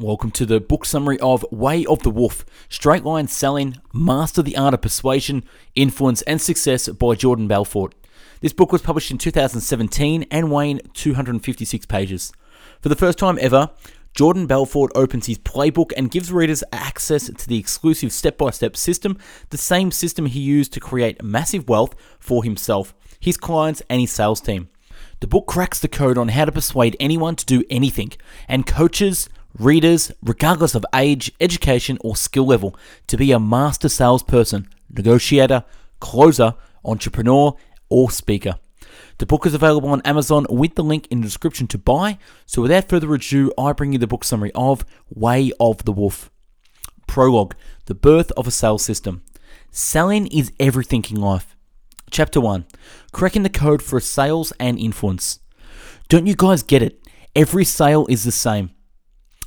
Welcome to the book summary of Way of the Wolf Straight Line Selling, Master the Art of Persuasion, Influence, and Success by Jordan Belfort. This book was published in 2017 and weighing 256 pages. For the first time ever, Jordan Belfort opens his playbook and gives readers access to the exclusive step by step system, the same system he used to create massive wealth for himself, his clients, and his sales team. The book cracks the code on how to persuade anyone to do anything, and coaches, readers, regardless of age, education, or skill level, to be a master salesperson, negotiator, closer, entrepreneur, or speaker. The book is available on Amazon with the link in the description to buy. So, without further ado, I bring you the book summary of Way of the Wolf. Prologue The Birth of a Sales System. Selling is everything in life. Chapter 1 Cracking the Code for Sales and Influence. Don't you guys get it? Every sale is the same.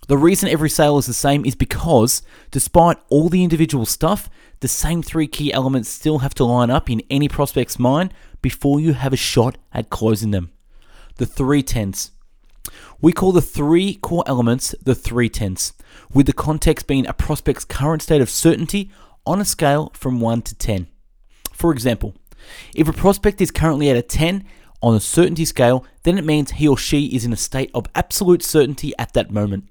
The reason every sale is the same is because, despite all the individual stuff, the same three key elements still have to line up in any prospect's mind before you have a shot at closing them. The three. We call the three core elements the three with the context being a prospect's current state of certainty on a scale from 1 to 10. For example, if a prospect is currently at a 10 on a certainty scale, then it means he or she is in a state of absolute certainty at that moment.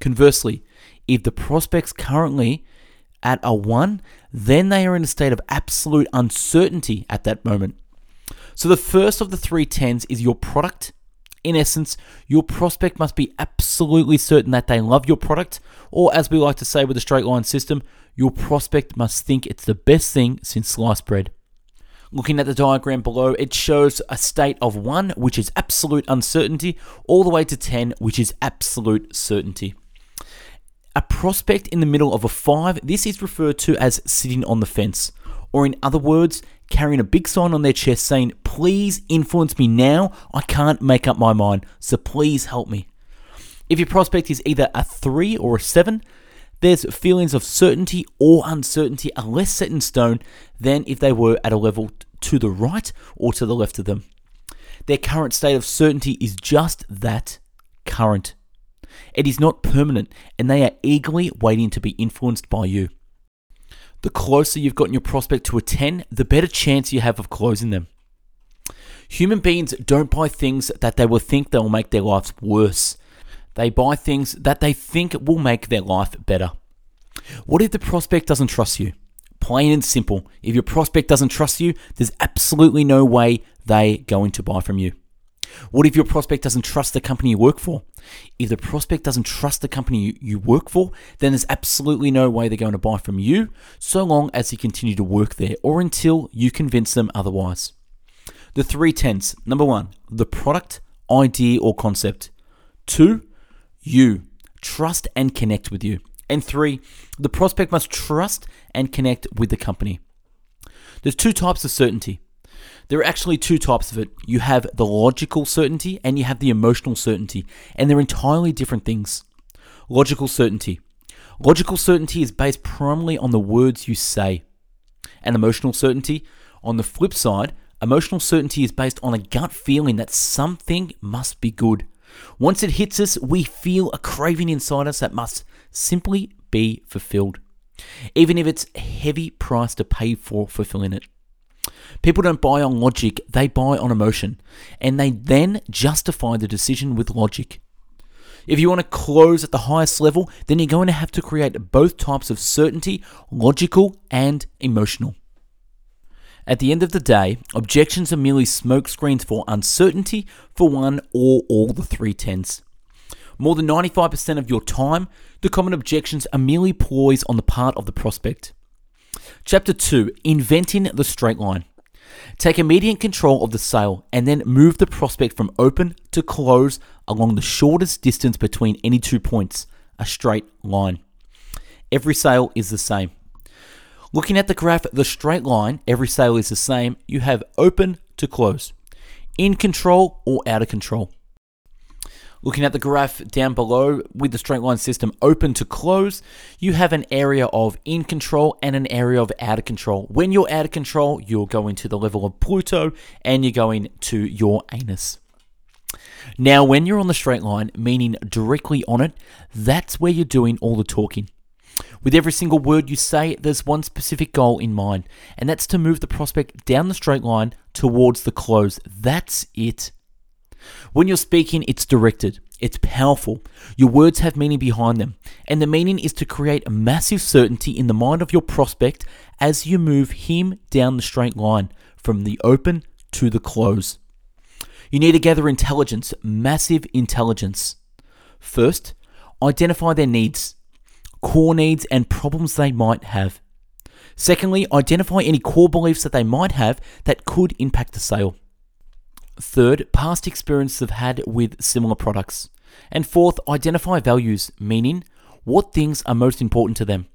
Conversely, if the prospect's currently at a 1, then they are in a state of absolute uncertainty at that moment. So the first of the three tens is your product. In essence, your prospect must be absolutely certain that they love your product, or as we like to say with the straight line system, your prospect must think it's the best thing since sliced bread. Looking at the diagram below, it shows a state of 1, which is absolute uncertainty, all the way to 10, which is absolute certainty. A prospect in the middle of a 5, this is referred to as sitting on the fence, or in other words, carrying a big sign on their chest saying, Please influence me now, I can't make up my mind, so please help me. If your prospect is either a 3 or a 7, there's feelings of certainty or uncertainty are less set in stone than if they were at a level to the right or to the left of them. Their current state of certainty is just that current. It is not permanent, and they are eagerly waiting to be influenced by you. The closer you've gotten your prospect to a 10, the better chance you have of closing them. Human beings don't buy things that they will think they will make their lives worse. They buy things that they think will make their life better. What if the prospect doesn't trust you? Plain and simple. If your prospect doesn't trust you, there's absolutely no way they're going to buy from you. What if your prospect doesn't trust the company you work for? If the prospect doesn't trust the company you work for, then there's absolutely no way they're going to buy from you so long as you continue to work there or until you convince them otherwise. The three tens number one, the product, idea, or concept. Two, you. Trust and connect with you. And three, the prospect must trust and connect with the company. There's two types of certainty there are actually two types of it. You have the logical certainty and you have the emotional certainty, and they're entirely different things. Logical certainty. Logical certainty is based primarily on the words you say. And emotional certainty, on the flip side, emotional certainty is based on a gut feeling that something must be good. Once it hits us, we feel a craving inside us that must simply be fulfilled, even if it's a heavy price to pay for fulfilling it. People don't buy on logic, they buy on emotion. And they then justify the decision with logic. If you want to close at the highest level, then you're going to have to create both types of certainty logical and emotional. At the end of the day, objections are merely smokescreens for uncertainty for one or all the three tens. More than 95% of your time, the common objections are merely ploys on the part of the prospect. Chapter 2 Inventing the Straight Line. Take immediate control of the sale and then move the prospect from open to close along the shortest distance between any two points, a straight line. Every sale is the same. Looking at the graph, the straight line, every sale is the same. You have open to close, in control or out of control. Looking at the graph down below with the straight line system open to close, you have an area of in control and an area of out of control. When you're out of control, you're going to the level of Pluto and you're going to your anus. Now, when you're on the straight line, meaning directly on it, that's where you're doing all the talking. With every single word you say, there's one specific goal in mind, and that's to move the prospect down the straight line towards the close. That's it. When you're speaking, it's directed, it's powerful. Your words have meaning behind them, and the meaning is to create a massive certainty in the mind of your prospect as you move him down the straight line from the open to the close. You need to gather intelligence, massive intelligence. First, identify their needs, core needs, and problems they might have. Secondly, identify any core beliefs that they might have that could impact the sale. Third, past experience they've had with similar products. And fourth, identify values, meaning what things are most important to them.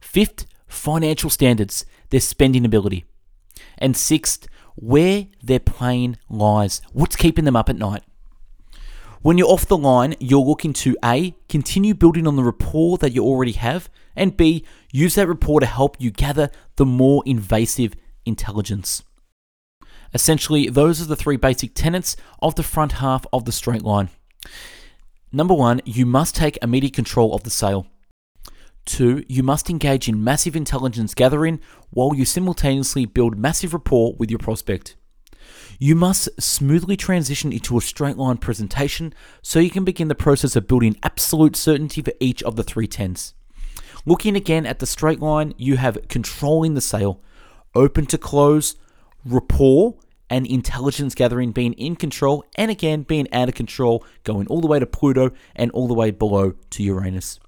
Fifth, financial standards, their spending ability. And sixth, where their pain lies, what's keeping them up at night. When you're off the line, you're looking to A, continue building on the rapport that you already have, and B, use that rapport to help you gather the more invasive intelligence. Essentially, those are the three basic tenets of the front half of the straight line. Number one, you must take immediate control of the sale. Two, you must engage in massive intelligence gathering while you simultaneously build massive rapport with your prospect. You must smoothly transition into a straight line presentation so you can begin the process of building absolute certainty for each of the three tens. Looking again at the straight line, you have controlling the sale, open to close, rapport, and intelligence gathering being in control, and again being out of control, going all the way to Pluto and all the way below to Uranus.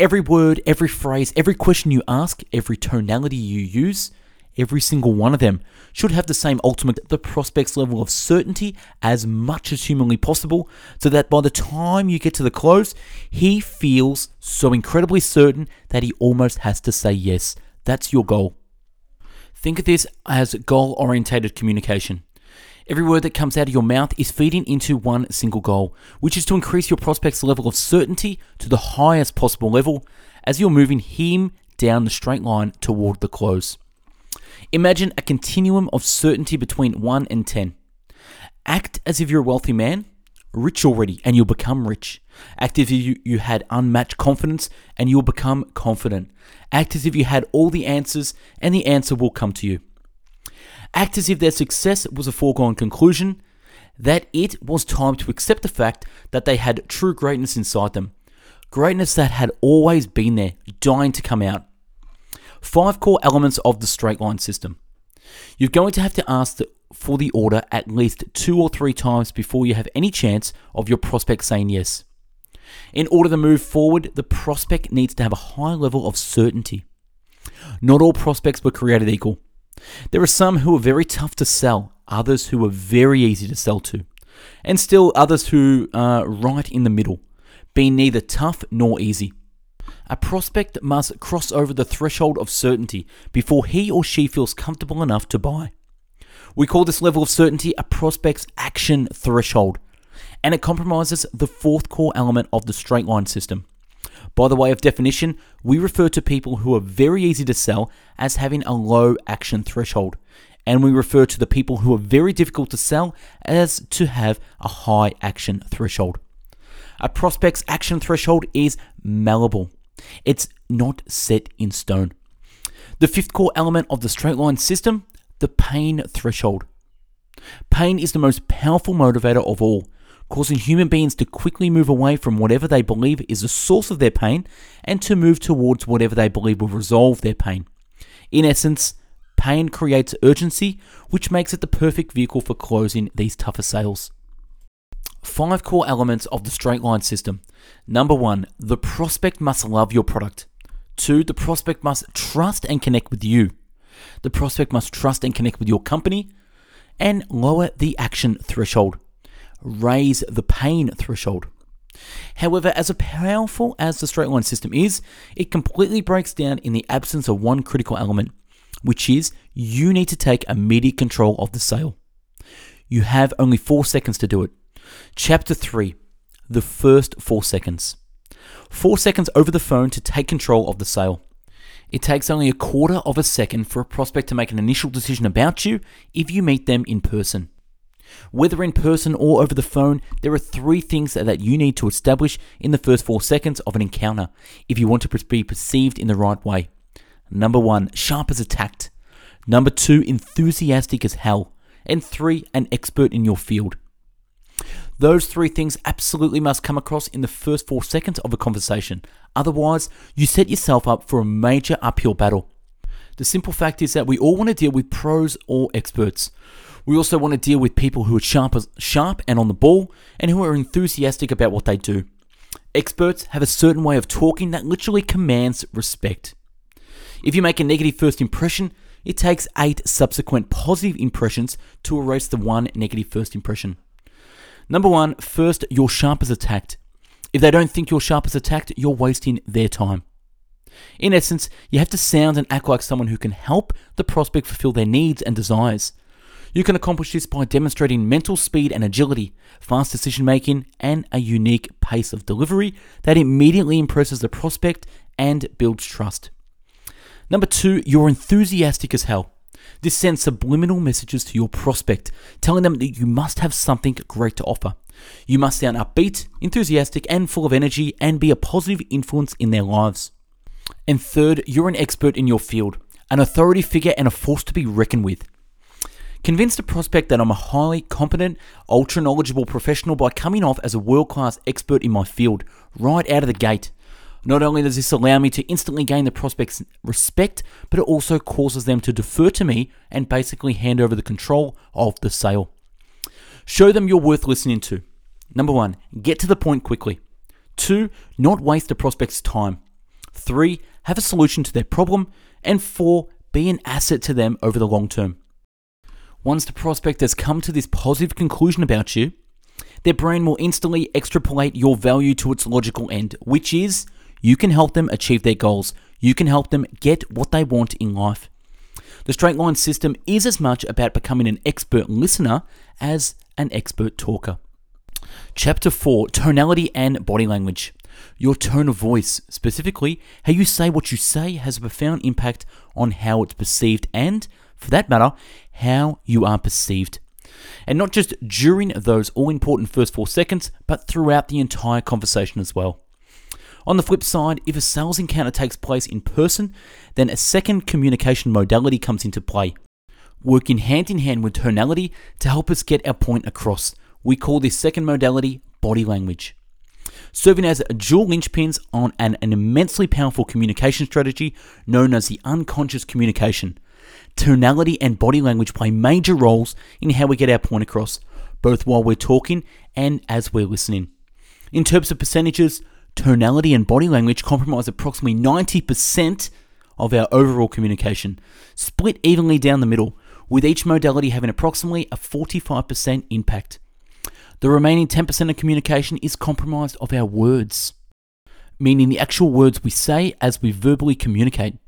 Every word, every phrase, every question you ask, every tonality you use, every single one of them should have the same ultimate, the prospect's level of certainty as much as humanly possible, so that by the time you get to the close, he feels so incredibly certain that he almost has to say yes. That's your goal. Think of this as goal orientated communication. Every word that comes out of your mouth is feeding into one single goal, which is to increase your prospect's level of certainty to the highest possible level as you're moving him down the straight line toward the close. Imagine a continuum of certainty between 1 and 10. Act as if you're a wealthy man, rich already, and you'll become rich. Act as if you, you had unmatched confidence, and you'll become confident. Act as if you had all the answers, and the answer will come to you. Act as if their success was a foregone conclusion, that it was time to accept the fact that they had true greatness inside them. Greatness that had always been there, dying to come out. Five core elements of the straight line system. You're going to have to ask for the order at least two or three times before you have any chance of your prospect saying yes. In order to move forward, the prospect needs to have a high level of certainty. Not all prospects were created equal. There are some who are very tough to sell, others who are very easy to sell to, and still others who are right in the middle, being neither tough nor easy. A prospect must cross over the threshold of certainty before he or she feels comfortable enough to buy. We call this level of certainty a prospect's action threshold, and it compromises the fourth core element of the straight line system. By the way of definition, we refer to people who are very easy to sell as having a low action threshold, and we refer to the people who are very difficult to sell as to have a high action threshold. A prospect's action threshold is malleable. It's not set in stone. The fifth core element of the straight line system, the pain threshold. Pain is the most powerful motivator of all, causing human beings to quickly move away from whatever they believe is the source of their pain and to move towards whatever they believe will resolve their pain. In essence, pain creates urgency, which makes it the perfect vehicle for closing these tougher sales. Five core elements of the straight line system. Number one, the prospect must love your product. Two, the prospect must trust and connect with you. The prospect must trust and connect with your company. And lower the action threshold. Raise the pain threshold. However, as powerful as the straight line system is, it completely breaks down in the absence of one critical element, which is you need to take immediate control of the sale. You have only four seconds to do it. Chapter 3 The first four seconds. Four seconds over the phone to take control of the sale. It takes only a quarter of a second for a prospect to make an initial decision about you if you meet them in person. Whether in person or over the phone, there are three things that you need to establish in the first four seconds of an encounter if you want to be perceived in the right way. Number one, sharp as a tact. Number two, enthusiastic as hell. And three, an expert in your field. Those three things absolutely must come across in the first four seconds of a conversation. Otherwise, you set yourself up for a major uphill battle. The simple fact is that we all want to deal with pros or experts. We also want to deal with people who are sharp, sharp and on the ball and who are enthusiastic about what they do. Experts have a certain way of talking that literally commands respect. If you make a negative first impression, it takes eight subsequent positive impressions to erase the one negative first impression. Number one, first, you're sharp as attacked. If they don't think you're sharp as attacked, you're wasting their time. In essence, you have to sound and act like someone who can help the prospect fulfill their needs and desires. You can accomplish this by demonstrating mental speed and agility, fast decision making, and a unique pace of delivery that immediately impresses the prospect and builds trust. Number two, you're enthusiastic as hell. This sends subliminal messages to your prospect, telling them that you must have something great to offer. You must sound upbeat, enthusiastic, and full of energy and be a positive influence in their lives. And third, you're an expert in your field, an authority figure and a force to be reckoned with. Convince the prospect that I'm a highly competent, ultra knowledgeable professional by coming off as a world class expert in my field right out of the gate. Not only does this allow me to instantly gain the prospect's respect, but it also causes them to defer to me and basically hand over the control of the sale. Show them you're worth listening to. Number one, get to the point quickly. Two, not waste the prospect's time. Three, have a solution to their problem. And four, be an asset to them over the long term. Once the prospect has come to this positive conclusion about you, their brain will instantly extrapolate your value to its logical end, which is you can help them achieve their goals. You can help them get what they want in life. The straight line system is as much about becoming an expert listener as an expert talker. Chapter 4 Tonality and Body Language. Your tone of voice, specifically how you say what you say, has a profound impact on how it's perceived and, for that matter, how you are perceived. And not just during those all important first four seconds, but throughout the entire conversation as well. On the flip side, if a sales encounter takes place in person, then a second communication modality comes into play, working hand in hand with tonality to help us get our point across. We call this second modality body language. Serving as dual linchpins on an, an immensely powerful communication strategy known as the unconscious communication. Tonality and body language play major roles in how we get our point across, both while we're talking and as we're listening. In terms of percentages, tonality and body language comprise approximately 90% of our overall communication, split evenly down the middle, with each modality having approximately a 45% impact. The remaining 10% of communication is comprised of our words, meaning the actual words we say as we verbally communicate.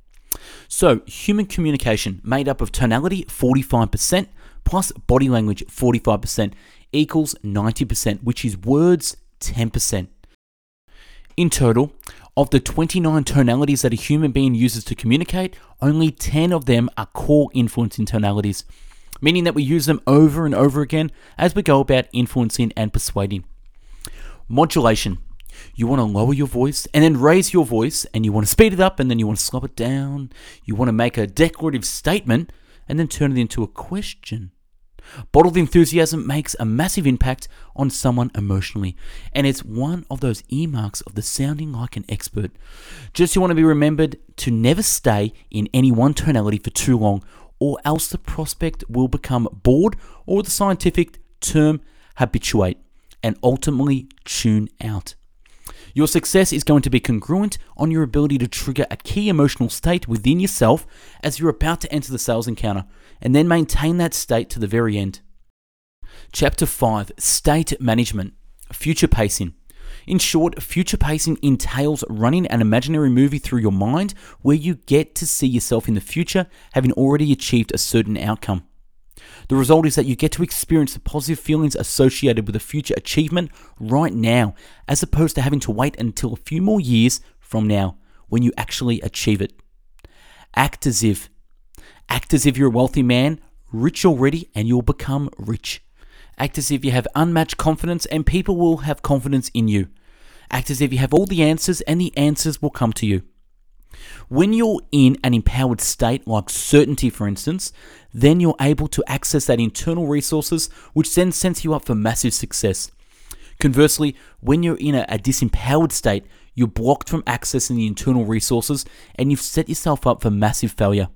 So, human communication made up of tonality 45% plus body language 45% equals 90%, which is words 10%. In total, of the 29 tonalities that a human being uses to communicate, only 10 of them are core influencing tonalities, meaning that we use them over and over again as we go about influencing and persuading. Modulation. You want to lower your voice and then raise your voice, and you want to speed it up and then you want to slow it down. You want to make a declarative statement and then turn it into a question. Bottled enthusiasm makes a massive impact on someone emotionally, and it's one of those earmarks of the sounding like an expert. Just you want to be remembered to never stay in any one tonality for too long, or else the prospect will become bored, or the scientific term habituate, and ultimately tune out. Your success is going to be congruent on your ability to trigger a key emotional state within yourself as you're about to enter the sales encounter, and then maintain that state to the very end. Chapter 5 State Management Future Pacing. In short, future pacing entails running an imaginary movie through your mind where you get to see yourself in the future having already achieved a certain outcome. The result is that you get to experience the positive feelings associated with a future achievement right now, as opposed to having to wait until a few more years from now when you actually achieve it. Act as if. Act as if you're a wealthy man, rich already, and you'll become rich. Act as if you have unmatched confidence and people will have confidence in you. Act as if you have all the answers and the answers will come to you. When you're in an empowered state, like certainty for instance, then you're able to access that internal resources, which then sets you up for massive success. Conversely, when you're in a, a disempowered state, you're blocked from accessing the internal resources and you've set yourself up for massive failure.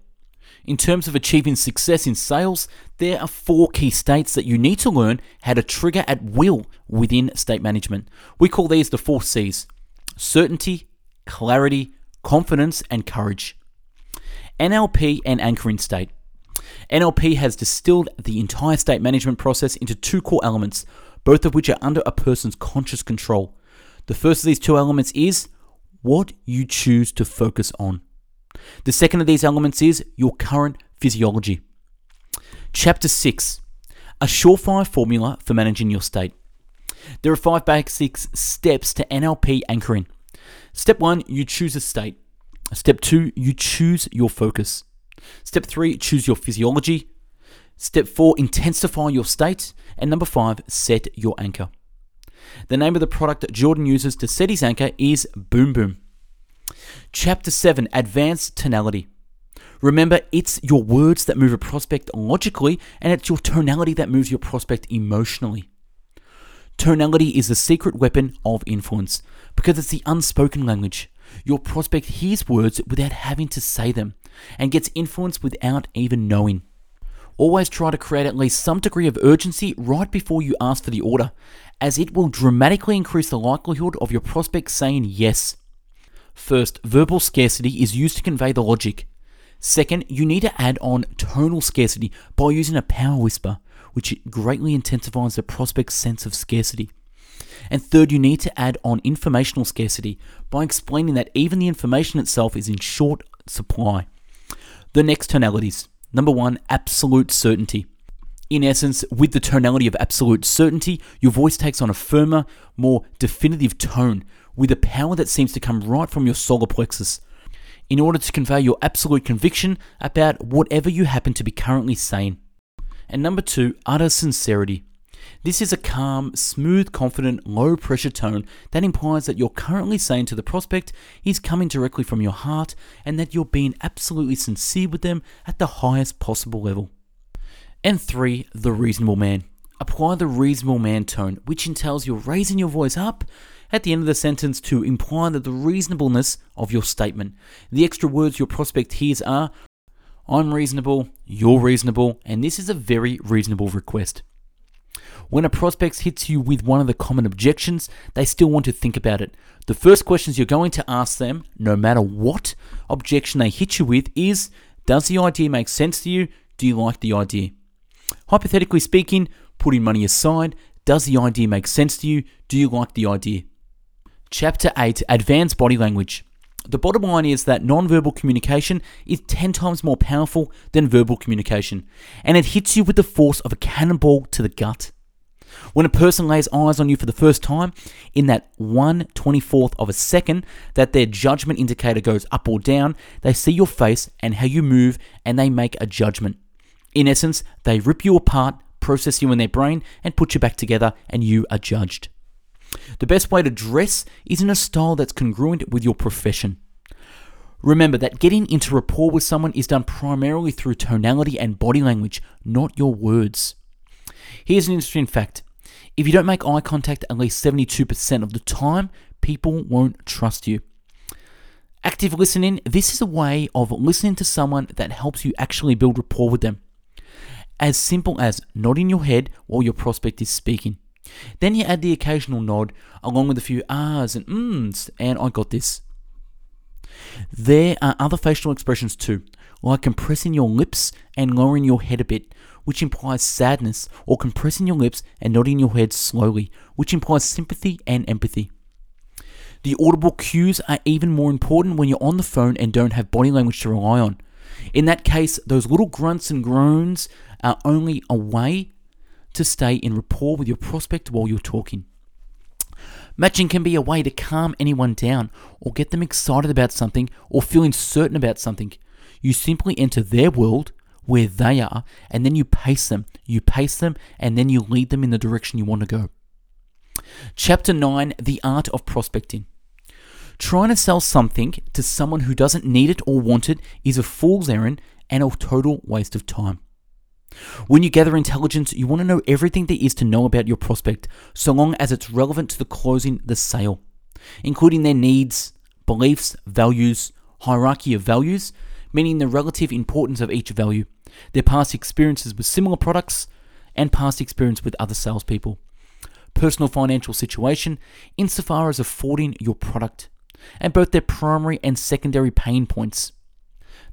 In terms of achieving success in sales, there are four key states that you need to learn how to trigger at will within state management. We call these the four C's certainty, clarity, confidence, and courage. NLP and anchoring state. NLP has distilled the entire state management process into two core elements, both of which are under a person's conscious control. The first of these two elements is what you choose to focus on. The second of these elements is your current physiology. Chapter 6 A surefire formula for managing your state. There are five basic steps to NLP anchoring. Step one, you choose a state. Step two, you choose your focus. Step three, choose your physiology. Step four, intensify your state. And number five, set your anchor. The name of the product Jordan uses to set his anchor is Boom Boom. Chapter 7 Advanced Tonality. Remember, it's your words that move a prospect logically, and it's your tonality that moves your prospect emotionally. Tonality is the secret weapon of influence because it's the unspoken language. Your prospect hears words without having to say them and gets influence without even knowing. Always try to create at least some degree of urgency right before you ask for the order, as it will dramatically increase the likelihood of your prospect saying yes. First, verbal scarcity is used to convey the logic. Second, you need to add on tonal scarcity by using a power whisper, which greatly intensifies the prospect's sense of scarcity. And third, you need to add on informational scarcity by explaining that even the information itself is in short supply. The next tonalities. Number one, absolute certainty. In essence, with the tonality of absolute certainty, your voice takes on a firmer, more definitive tone with a power that seems to come right from your solar plexus in order to convey your absolute conviction about whatever you happen to be currently saying. And number two, utter sincerity. This is a calm, smooth, confident, low pressure tone that implies that you're currently saying to the prospect is coming directly from your heart and that you're being absolutely sincere with them at the highest possible level. And three, the reasonable man. Apply the reasonable man tone, which entails you're raising your voice up at the end of the sentence to imply that the reasonableness of your statement. The extra words your prospect hears are I'm reasonable, you're reasonable, and this is a very reasonable request. When a prospect hits you with one of the common objections, they still want to think about it. The first questions you're going to ask them, no matter what objection they hit you with, is Does the idea make sense to you? Do you like the idea? Hypothetically speaking, putting money aside, does the idea make sense to you? Do you like the idea? Chapter 8 Advanced Body Language. The bottom line is that nonverbal communication is 10 times more powerful than verbal communication, and it hits you with the force of a cannonball to the gut. When a person lays eyes on you for the first time, in that 1 24th of a second that their judgment indicator goes up or down, they see your face and how you move and they make a judgment. In essence, they rip you apart, process you in their brain, and put you back together, and you are judged. The best way to dress is in a style that's congruent with your profession. Remember that getting into rapport with someone is done primarily through tonality and body language, not your words. Here's an interesting fact if you don't make eye contact at least 72% of the time, people won't trust you. Active listening this is a way of listening to someone that helps you actually build rapport with them. As simple as nodding your head while your prospect is speaking. Then you add the occasional nod along with a few ahs and ums, and I got this. There are other facial expressions too, like compressing your lips and lowering your head a bit, which implies sadness, or compressing your lips and nodding your head slowly, which implies sympathy and empathy. The audible cues are even more important when you're on the phone and don't have body language to rely on. In that case, those little grunts and groans are only a way to stay in rapport with your prospect while you're talking. Matching can be a way to calm anyone down or get them excited about something or feeling certain about something. You simply enter their world where they are, and then you pace them. You pace them, and then you lead them in the direction you want to go. Chapter 9 The Art of Prospecting. Trying to sell something to someone who doesn't need it or want it is a fool's errand and a total waste of time. When you gather intelligence, you want to know everything there is to know about your prospect, so long as it's relevant to the closing the sale, including their needs, beliefs, values, hierarchy of values, meaning the relative importance of each value, their past experiences with similar products, and past experience with other salespeople, personal financial situation, insofar as affording your product, and both their primary and secondary pain points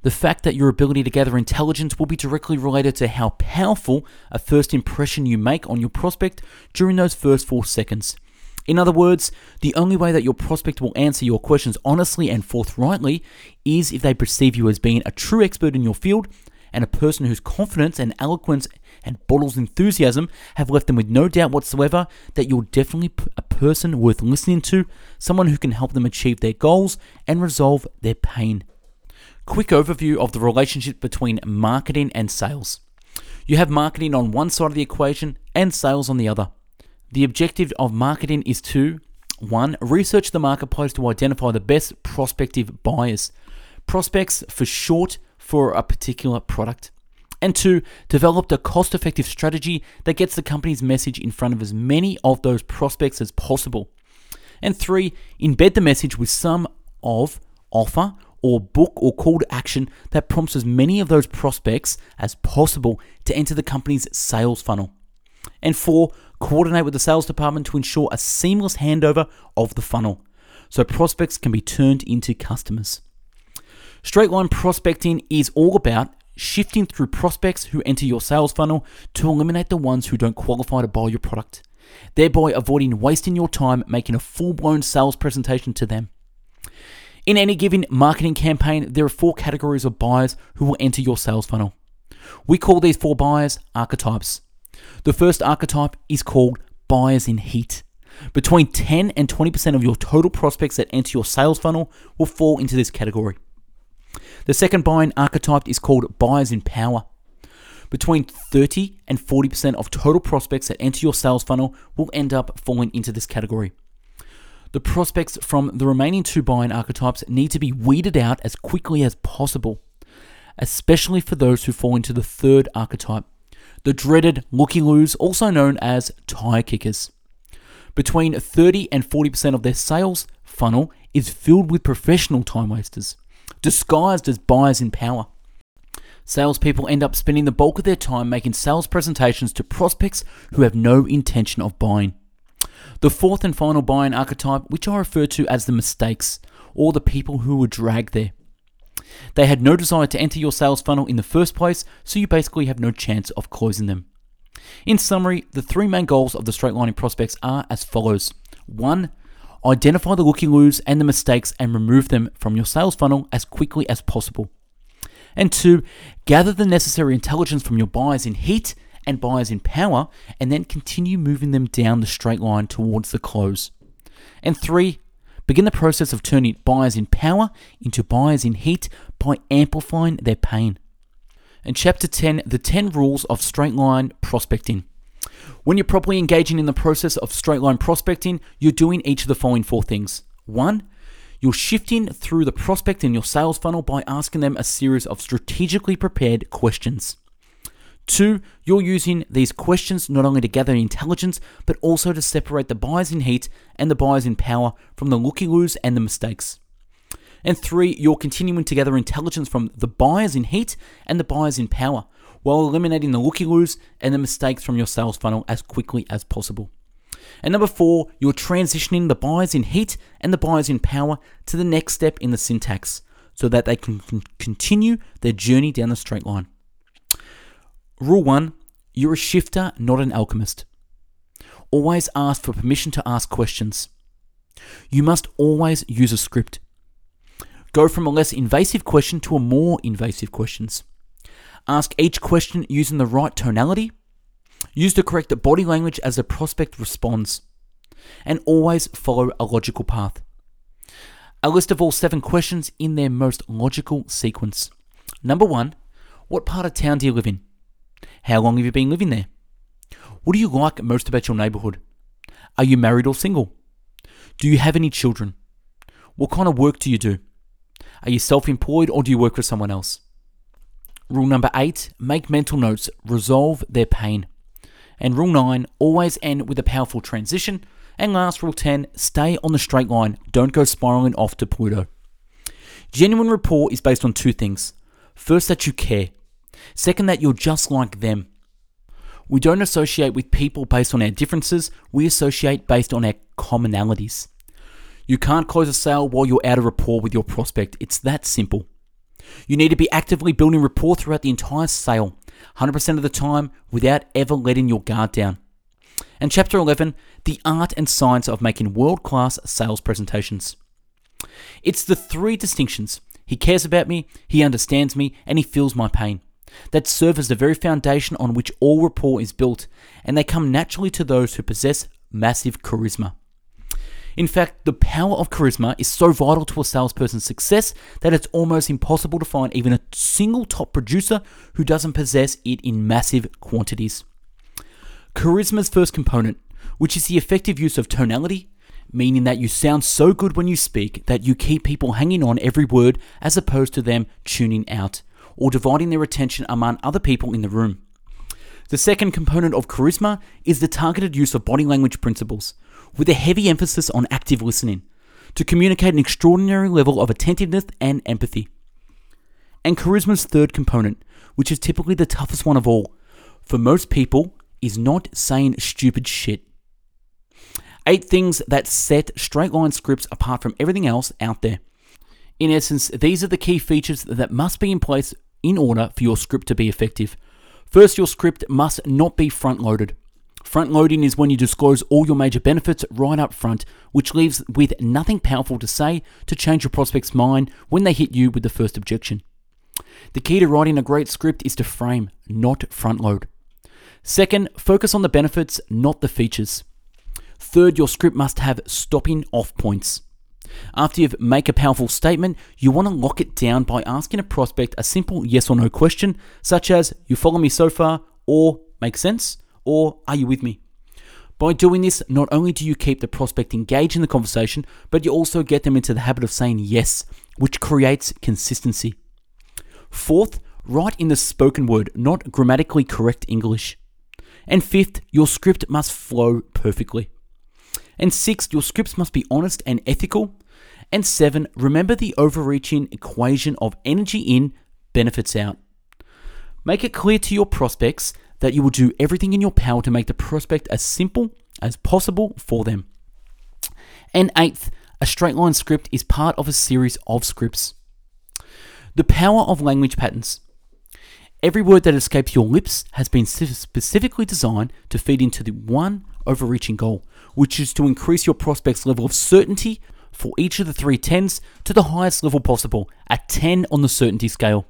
the fact that your ability to gather intelligence will be directly related to how powerful a first impression you make on your prospect during those first four seconds. In other words, the only way that your prospect will answer your questions honestly and forthrightly is if they perceive you as being a true expert in your field and a person whose confidence and eloquence and bottles enthusiasm have left them with no doubt whatsoever that you're definitely a person worth listening to, someone who can help them achieve their goals and resolve their pain. Quick overview of the relationship between marketing and sales. You have marketing on one side of the equation and sales on the other. The objective of marketing is to 1. Research the marketplace to identify the best prospective buyers, prospects for short for a particular product. And 2. Develop a cost effective strategy that gets the company's message in front of as many of those prospects as possible. And 3. Embed the message with some of offer or book or call to action that prompts as many of those prospects as possible to enter the company's sales funnel. And four, coordinate with the sales department to ensure a seamless handover of the funnel so prospects can be turned into customers. Straight line prospecting is all about shifting through prospects who enter your sales funnel to eliminate the ones who don't qualify to buy your product, thereby avoiding wasting your time making a full blown sales presentation to them. In any given marketing campaign, there are four categories of buyers who will enter your sales funnel. We call these four buyers archetypes. The first archetype is called buyers in heat. Between 10 and 20% of your total prospects that enter your sales funnel will fall into this category. The second buying archetype is called buyers in power. Between 30 and 40% of total prospects that enter your sales funnel will end up falling into this category. The prospects from the remaining two buying archetypes need to be weeded out as quickly as possible, especially for those who fall into the third archetype, the dreaded looky loos, also known as tire kickers. Between 30 and 40% of their sales funnel is filled with professional time wasters, disguised as buyers in power. Salespeople end up spending the bulk of their time making sales presentations to prospects who have no intention of buying. The fourth and final buying archetype, which I refer to as the mistakes, or the people who were dragged there. They had no desire to enter your sales funnel in the first place, so you basically have no chance of closing them. In summary, the three main goals of the straight lining prospects are as follows 1. Identify the looking loos and the mistakes and remove them from your sales funnel as quickly as possible. And 2. Gather the necessary intelligence from your buyers in heat and buyers in power, and then continue moving them down the straight line towards the close. And three, begin the process of turning buyers in power into buyers in heat by amplifying their pain. And chapter 10, the 10 rules of straight line prospecting. When you're properly engaging in the process of straight line prospecting, you're doing each of the following four things. One, you're shifting through the prospect in your sales funnel by asking them a series of strategically prepared questions. Two, you're using these questions not only to gather intelligence, but also to separate the buyers in heat and the buyers in power from the looky loos and the mistakes. And three, you're continuing to gather intelligence from the buyers in heat and the buyers in power, while eliminating the looky loos and the mistakes from your sales funnel as quickly as possible. And number four, you're transitioning the buyers in heat and the buyers in power to the next step in the syntax so that they can continue their journey down the straight line. Rule one you're a shifter, not an alchemist. Always ask for permission to ask questions. You must always use a script. Go from a less invasive question to a more invasive questions. Ask each question using the right tonality. Use the correct body language as the prospect responds. And always follow a logical path. A list of all seven questions in their most logical sequence. Number one, What part of town do you live in? How long have you been living there? What do you like most about your neighborhood? Are you married or single? Do you have any children? What kind of work do you do? Are you self employed or do you work for someone else? Rule number eight make mental notes, resolve their pain. And rule nine always end with a powerful transition. And last, rule 10 stay on the straight line, don't go spiraling off to Pluto. Genuine rapport is based on two things first, that you care, second, that you're just like them. We don't associate with people based on our differences, we associate based on our commonalities. You can't close a sale while you're out of rapport with your prospect. It's that simple. You need to be actively building rapport throughout the entire sale, 100% of the time, without ever letting your guard down. And chapter 11 The Art and Science of Making World Class Sales Presentations. It's the three distinctions he cares about me, he understands me, and he feels my pain that serve as the very foundation on which all rapport is built, and they come naturally to those who possess massive charisma. In fact, the power of charisma is so vital to a salesperson's success that it's almost impossible to find even a single top producer who doesn't possess it in massive quantities. Charisma's first component, which is the effective use of tonality, meaning that you sound so good when you speak that you keep people hanging on every word as opposed to them tuning out or dividing their attention among other people in the room. The second component of charisma is the targeted use of body language principles, with a heavy emphasis on active listening, to communicate an extraordinary level of attentiveness and empathy. And charisma's third component, which is typically the toughest one of all, for most people, is not saying stupid shit. Eight things that set straight line scripts apart from everything else out there. In essence, these are the key features that must be in place in order for your script to be effective. First, your script must not be front loaded. Front loading is when you disclose all your major benefits right up front, which leaves with nothing powerful to say to change your prospect's mind when they hit you with the first objection. The key to writing a great script is to frame, not front load. Second, focus on the benefits, not the features. Third, your script must have stopping off points. After you make a powerful statement, you want to lock it down by asking a prospect a simple yes or no question, such as, You follow me so far? or Make sense? or Are you with me? By doing this, not only do you keep the prospect engaged in the conversation, but you also get them into the habit of saying yes, which creates consistency. Fourth, write in the spoken word, not grammatically correct English. And fifth, your script must flow perfectly. And sixth, your scripts must be honest and ethical. And seven, remember the overreaching equation of energy in, benefits out. Make it clear to your prospects that you will do everything in your power to make the prospect as simple as possible for them. And eighth, a straight line script is part of a series of scripts. The power of language patterns. Every word that escapes your lips has been specifically designed to feed into the one overreaching goal, which is to increase your prospect's level of certainty for each of the three tens to the highest level possible, a 10 on the certainty scale.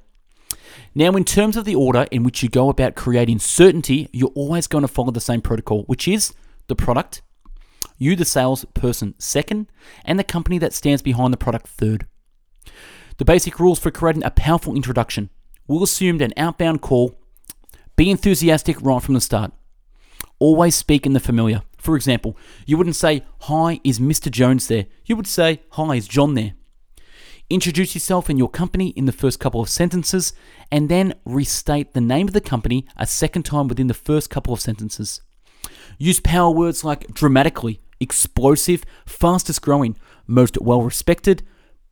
Now, in terms of the order in which you go about creating certainty, you're always going to follow the same protocol, which is the product, you, the salesperson, second, and the company that stands behind the product, third. The basic rules for creating a powerful introduction we'll assume an outbound call, be enthusiastic right from the start. Always speak in the familiar. For example, you wouldn't say, Hi, is Mr. Jones there? You would say, Hi, is John there? Introduce yourself and your company in the first couple of sentences, and then restate the name of the company a second time within the first couple of sentences. Use power words like dramatically, explosive, fastest growing, most well respected.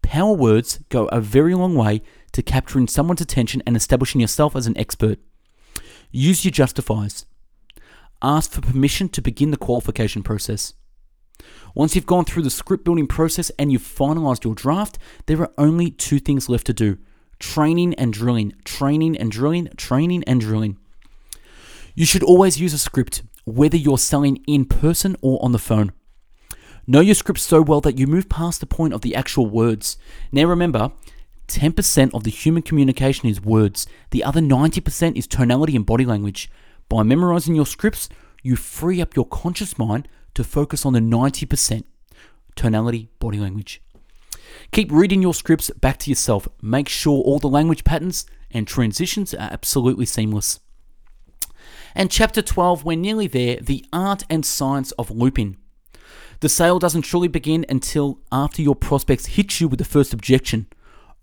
Power words go a very long way to capturing someone's attention and establishing yourself as an expert. Use your justifiers. Ask for permission to begin the qualification process. Once you've gone through the script building process and you've finalized your draft, there are only two things left to do training and drilling, training and drilling, training and drilling. You should always use a script, whether you're selling in person or on the phone. Know your script so well that you move past the point of the actual words. Now remember, 10% of the human communication is words, the other 90% is tonality and body language. By memorizing your scripts, you free up your conscious mind to focus on the 90% tonality, body language. Keep reading your scripts back to yourself. Make sure all the language patterns and transitions are absolutely seamless. And chapter 12, we're nearly there the art and science of looping. The sale doesn't truly begin until after your prospects hit you with the first objection.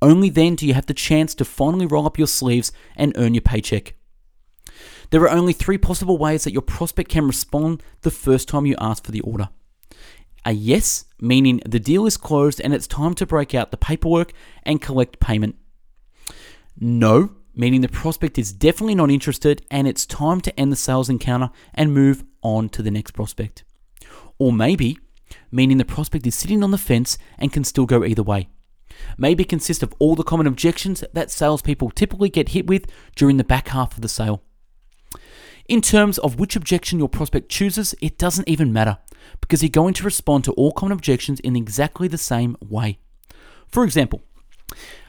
Only then do you have the chance to finally roll up your sleeves and earn your paycheck. There are only three possible ways that your prospect can respond the first time you ask for the order. A yes, meaning the deal is closed and it's time to break out the paperwork and collect payment. No, meaning the prospect is definitely not interested and it's time to end the sales encounter and move on to the next prospect. Or maybe, meaning the prospect is sitting on the fence and can still go either way. Maybe consist of all the common objections that salespeople typically get hit with during the back half of the sale. In terms of which objection your prospect chooses, it doesn't even matter because you're going to respond to all common objections in exactly the same way. For example,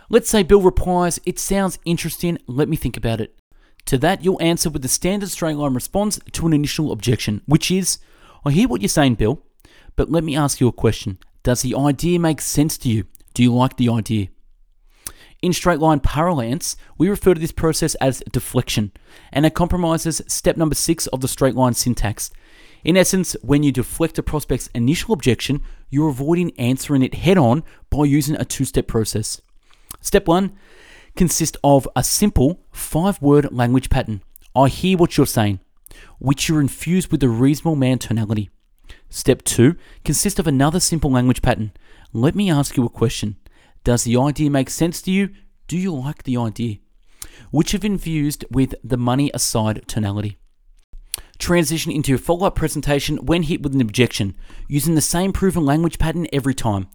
let's say Bill replies, It sounds interesting, let me think about it. To that, you'll answer with the standard straight line response to an initial objection, which is, I hear what you're saying, Bill, but let me ask you a question. Does the idea make sense to you? Do you like the idea? In straight line parlance, we refer to this process as deflection, and it compromises step number six of the straight line syntax. In essence, when you deflect a prospect's initial objection, you're avoiding answering it head on by using a two step process. Step one consists of a simple five word language pattern. I hear what you're saying, which you're infused with a reasonable man tonality. Step two consists of another simple language pattern. Let me ask you a question. Does the idea make sense to you? Do you like the idea? Which have infused with the money aside tonality. Transition into a follow up presentation when hit with an objection, using the same proven language pattern every time.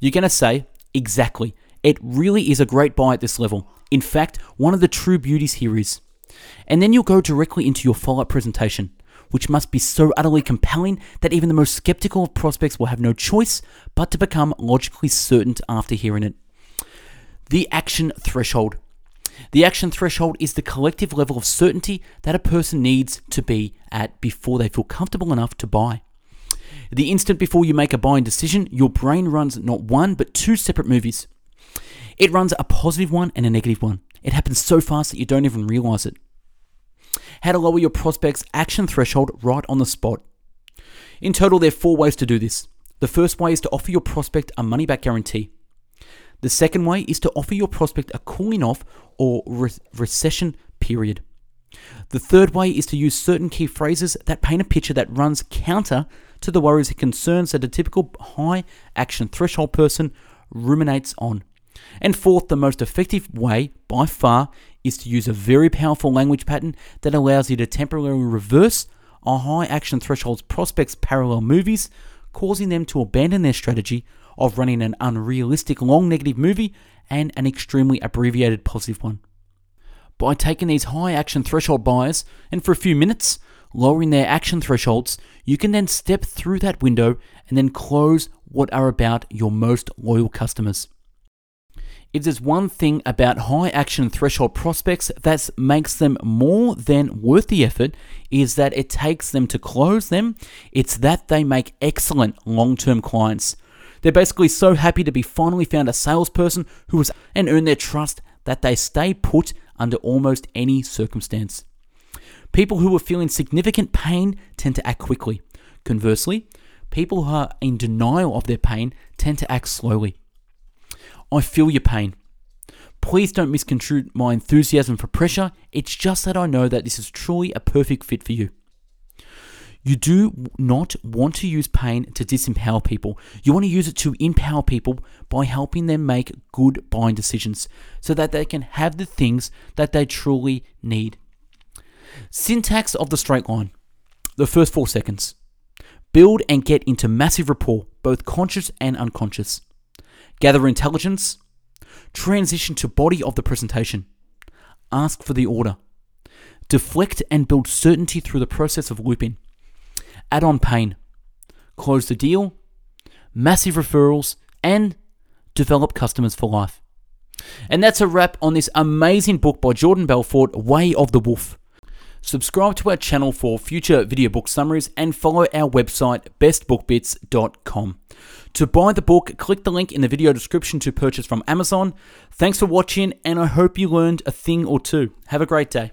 You're going to say, exactly, it really is a great buy at this level. In fact, one of the true beauties here is. And then you'll go directly into your follow up presentation, which must be so utterly compelling that even the most skeptical of prospects will have no choice but to become logically certain after hearing it. The action threshold. The action threshold is the collective level of certainty that a person needs to be at before they feel comfortable enough to buy. The instant before you make a buying decision, your brain runs not one but two separate movies. It runs a positive one and a negative one. It happens so fast that you don't even realize it. How to lower your prospect's action threshold right on the spot. In total, there are four ways to do this. The first way is to offer your prospect a money back guarantee. The second way is to offer your prospect a cooling off or re- rescission period. The third way is to use certain key phrases that paint a picture that runs counter to the worries and concerns that a typical high action threshold person ruminates on. And fourth, the most effective way by far is to use a very powerful language pattern that allows you to temporarily reverse a high action threshold's prospects' parallel movies, causing them to abandon their strategy of running an unrealistic long negative movie and an extremely abbreviated positive one. By taking these high action threshold buyers and for a few minutes lowering their action thresholds, you can then step through that window and then close what are about your most loyal customers. If there's one thing about high action threshold prospects that makes them more than worth the effort, is that it takes them to close them. It's that they make excellent long term clients. They're basically so happy to be finally found a salesperson who has and earn their trust that they stay put under almost any circumstance. People who are feeling significant pain tend to act quickly. Conversely, people who are in denial of their pain tend to act slowly. I feel your pain. Please don't misconstrue my enthusiasm for pressure. It's just that I know that this is truly a perfect fit for you. You do not want to use pain to disempower people. You want to use it to empower people by helping them make good buying decisions so that they can have the things that they truly need. Syntax of the straight line. The first four seconds. Build and get into massive rapport, both conscious and unconscious gather intelligence, transition to body of the presentation, ask for the order, deflect and build certainty through the process of looping, add on pain, close the deal, massive referrals, and develop customers for life. And that's a wrap on this amazing book by Jordan Belfort, Way of the Wolf. Subscribe to our channel for future video book summaries, and follow our website bestbookbits.com. To buy the book, click the link in the video description to purchase from Amazon. Thanks for watching, and I hope you learned a thing or two. Have a great day.